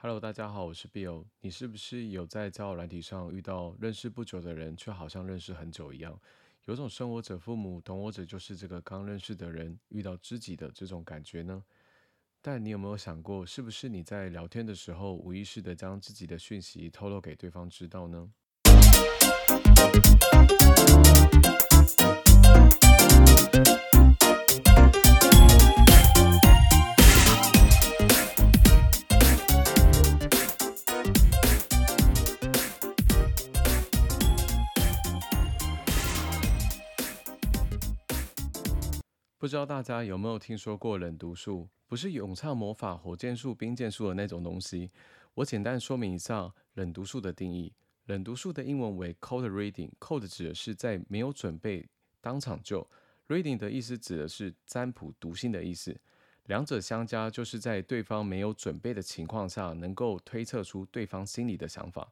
Hello，大家好，我是 Bill。你是不是有在交友软体上遇到认识不久的人，却好像认识很久一样？有种生我者父母，懂我者就是这个刚认识的人遇到知己的这种感觉呢？但你有没有想过，是不是你在聊天的时候，无意识的将自己的讯息透露给对方知道呢？不知道大家有没有听说过冷读术？不是咏唱魔法、火箭术、冰箭术的那种东西。我简单说明一下冷读术的定义。冷读术的英文为 cold reading。cold 指的是在没有准备当场就，reading 的意思指的是占卜读心的意思。两者相加，就是在对方没有准备的情况下，能够推测出对方心里的想法。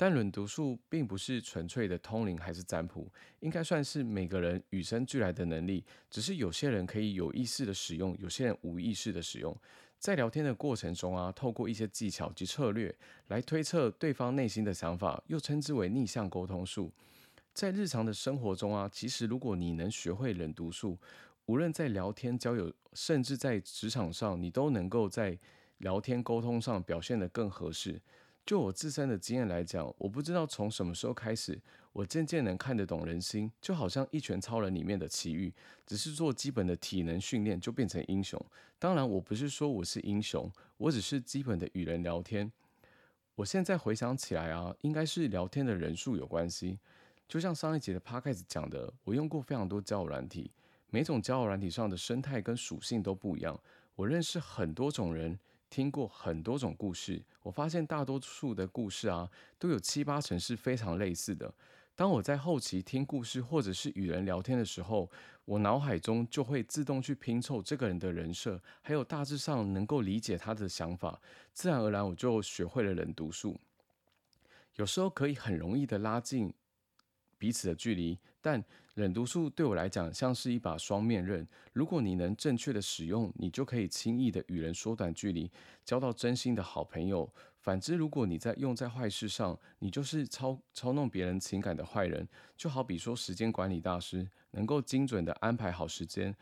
但冷读术并不是纯粹的通灵还是占卜，应该算是每个人与生俱来的能力。只是有些人可以有意识的使用，有些人无意识的使用。在聊天的过程中啊，透过一些技巧及策略来推测对方内心的想法，又称之为逆向沟通术。在日常的生活中啊，其实如果你能学会冷读术，无论在聊天、交友，甚至在职场上，你都能够在聊天沟通上表现得更合适。就我自身的经验来讲，我不知道从什么时候开始，我渐渐能看得懂人心，就好像《一拳超人》里面的奇遇，只是做基本的体能训练就变成英雄。当然，我不是说我是英雄，我只是基本的与人聊天。我现在回想起来啊，应该是聊天的人数有关系。就像上一节的 p o d c 讲的，我用过非常多交友软体，每种交友软体上的生态跟属性都不一样，我认识很多种人。听过很多种故事，我发现大多数的故事啊，都有七八成是非常类似的。当我在后期听故事或者是与人聊天的时候，我脑海中就会自动去拼凑这个人的人设，还有大致上能够理解他的想法，自然而然我就学会了冷读术。有时候可以很容易的拉近彼此的距离，但。冷读术对我来讲像是一把双面刃，如果你能正确的使用，你就可以轻易的与人缩短距离，交到真心的好朋友。反之，如果你在用在坏事上，你就是操操弄别人情感的坏人。就好比说时间管理大师，能够精准的安排好时间，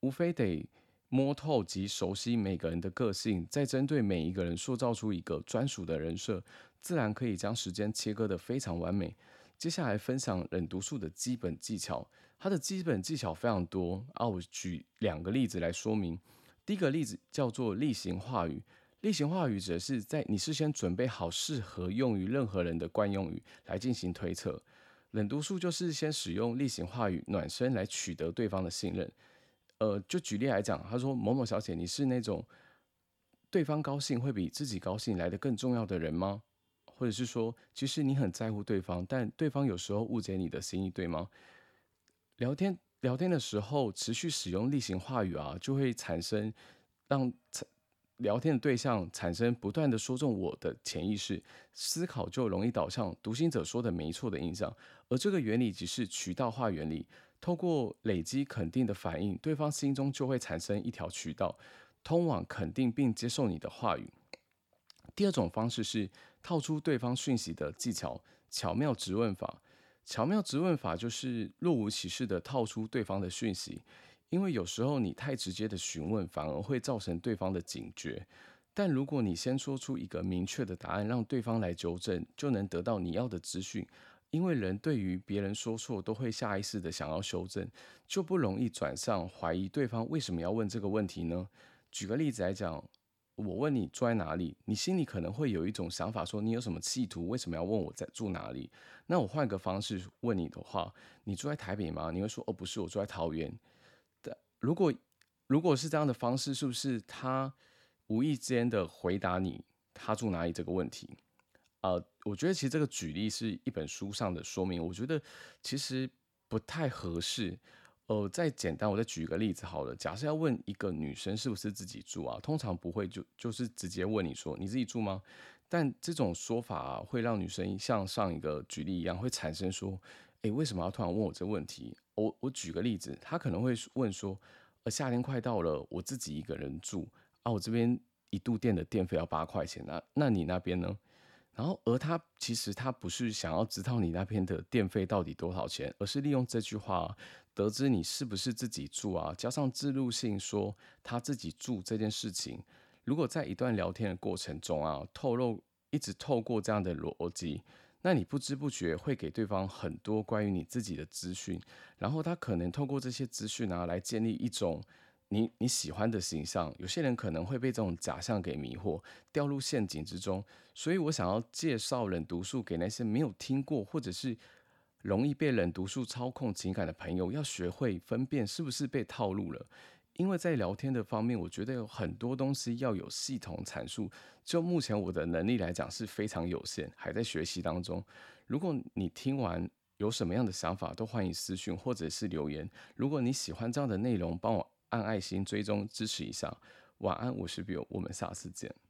无非得摸透及熟悉每个人的个性，再针对每一个人塑造出一个专属的人设，自然可以将时间切割的非常完美。接下来分享冷读术的基本技巧，它的基本技巧非常多啊，我举两个例子来说明。第一个例子叫做例行话语，例行话语指的是在你事先准备好适合用于任何人的惯用语来进行推测。冷读术就是先使用例行话语暖身来取得对方的信任。呃，就举例来讲，他说某某小姐，你是那种对方高兴会比自己高兴来的更重要的人吗？或者是说，其实你很在乎对方，但对方有时候误解你的心意，对吗？聊天聊天的时候，持续使用例行话语啊，就会产生让聊天的对象产生不断的说中我的潜意识，思考就容易导向读心者说的没错的印象。而这个原理即是渠道化原理，透过累积肯定的反应，对方心中就会产生一条渠道，通往肯定并接受你的话语。第二种方式是套出对方讯息的技巧，巧妙直问法。巧妙直问法就是若无其事的套出对方的讯息，因为有时候你太直接的询问，反而会造成对方的警觉。但如果你先说出一个明确的答案，让对方来纠正，就能得到你要的资讯。因为人对于别人说错，都会下意识的想要修正，就不容易转向怀疑对方为什么要问这个问题呢？举个例子来讲。我问你住在哪里，你心里可能会有一种想法，说你有什么企图？为什么要问我在住哪里？那我换个方式问你的话，你住在台北吗？你会说哦，不是，我住在桃园。的如果如果是这样的方式，是不是他无意间的回答你他住哪里这个问题？呃，我觉得其实这个举例是一本书上的说明，我觉得其实不太合适。呃，再简单，我再举一个例子好了。假设要问一个女生是不是自己住啊，通常不会就就是直接问你说你自己住吗？但这种说法，会让女生像上一个举例一样，会产生说，诶，为什么要突然问我这个问题？我我举个例子，她可能会问说，呃，夏天快到了，我自己一个人住啊，我这边一度电的电费要八块钱，那那你那边呢？然后，而他其实他不是想要知道你那边的电费到底多少钱，而是利用这句话得知你是不是自己住啊，加上自录性说他自己住这件事情。如果在一段聊天的过程中啊，透露一直透过这样的逻辑，那你不知不觉会给对方很多关于你自己的资讯，然后他可能透过这些资讯啊来建立一种。你你喜欢的形象，有些人可能会被这种假象给迷惑，掉入陷阱之中。所以我想要介绍冷读术给那些没有听过或者是容易被冷读术操控情感的朋友，要学会分辨是不是被套路了。因为在聊天的方面，我觉得有很多东西要有系统阐述。就目前我的能力来讲是非常有限，还在学习当中。如果你听完有什么样的想法，都欢迎私讯或者是留言。如果你喜欢这样的内容，帮我。按爱心追踪支持一下，晚安，我是 Bill，我们下次见。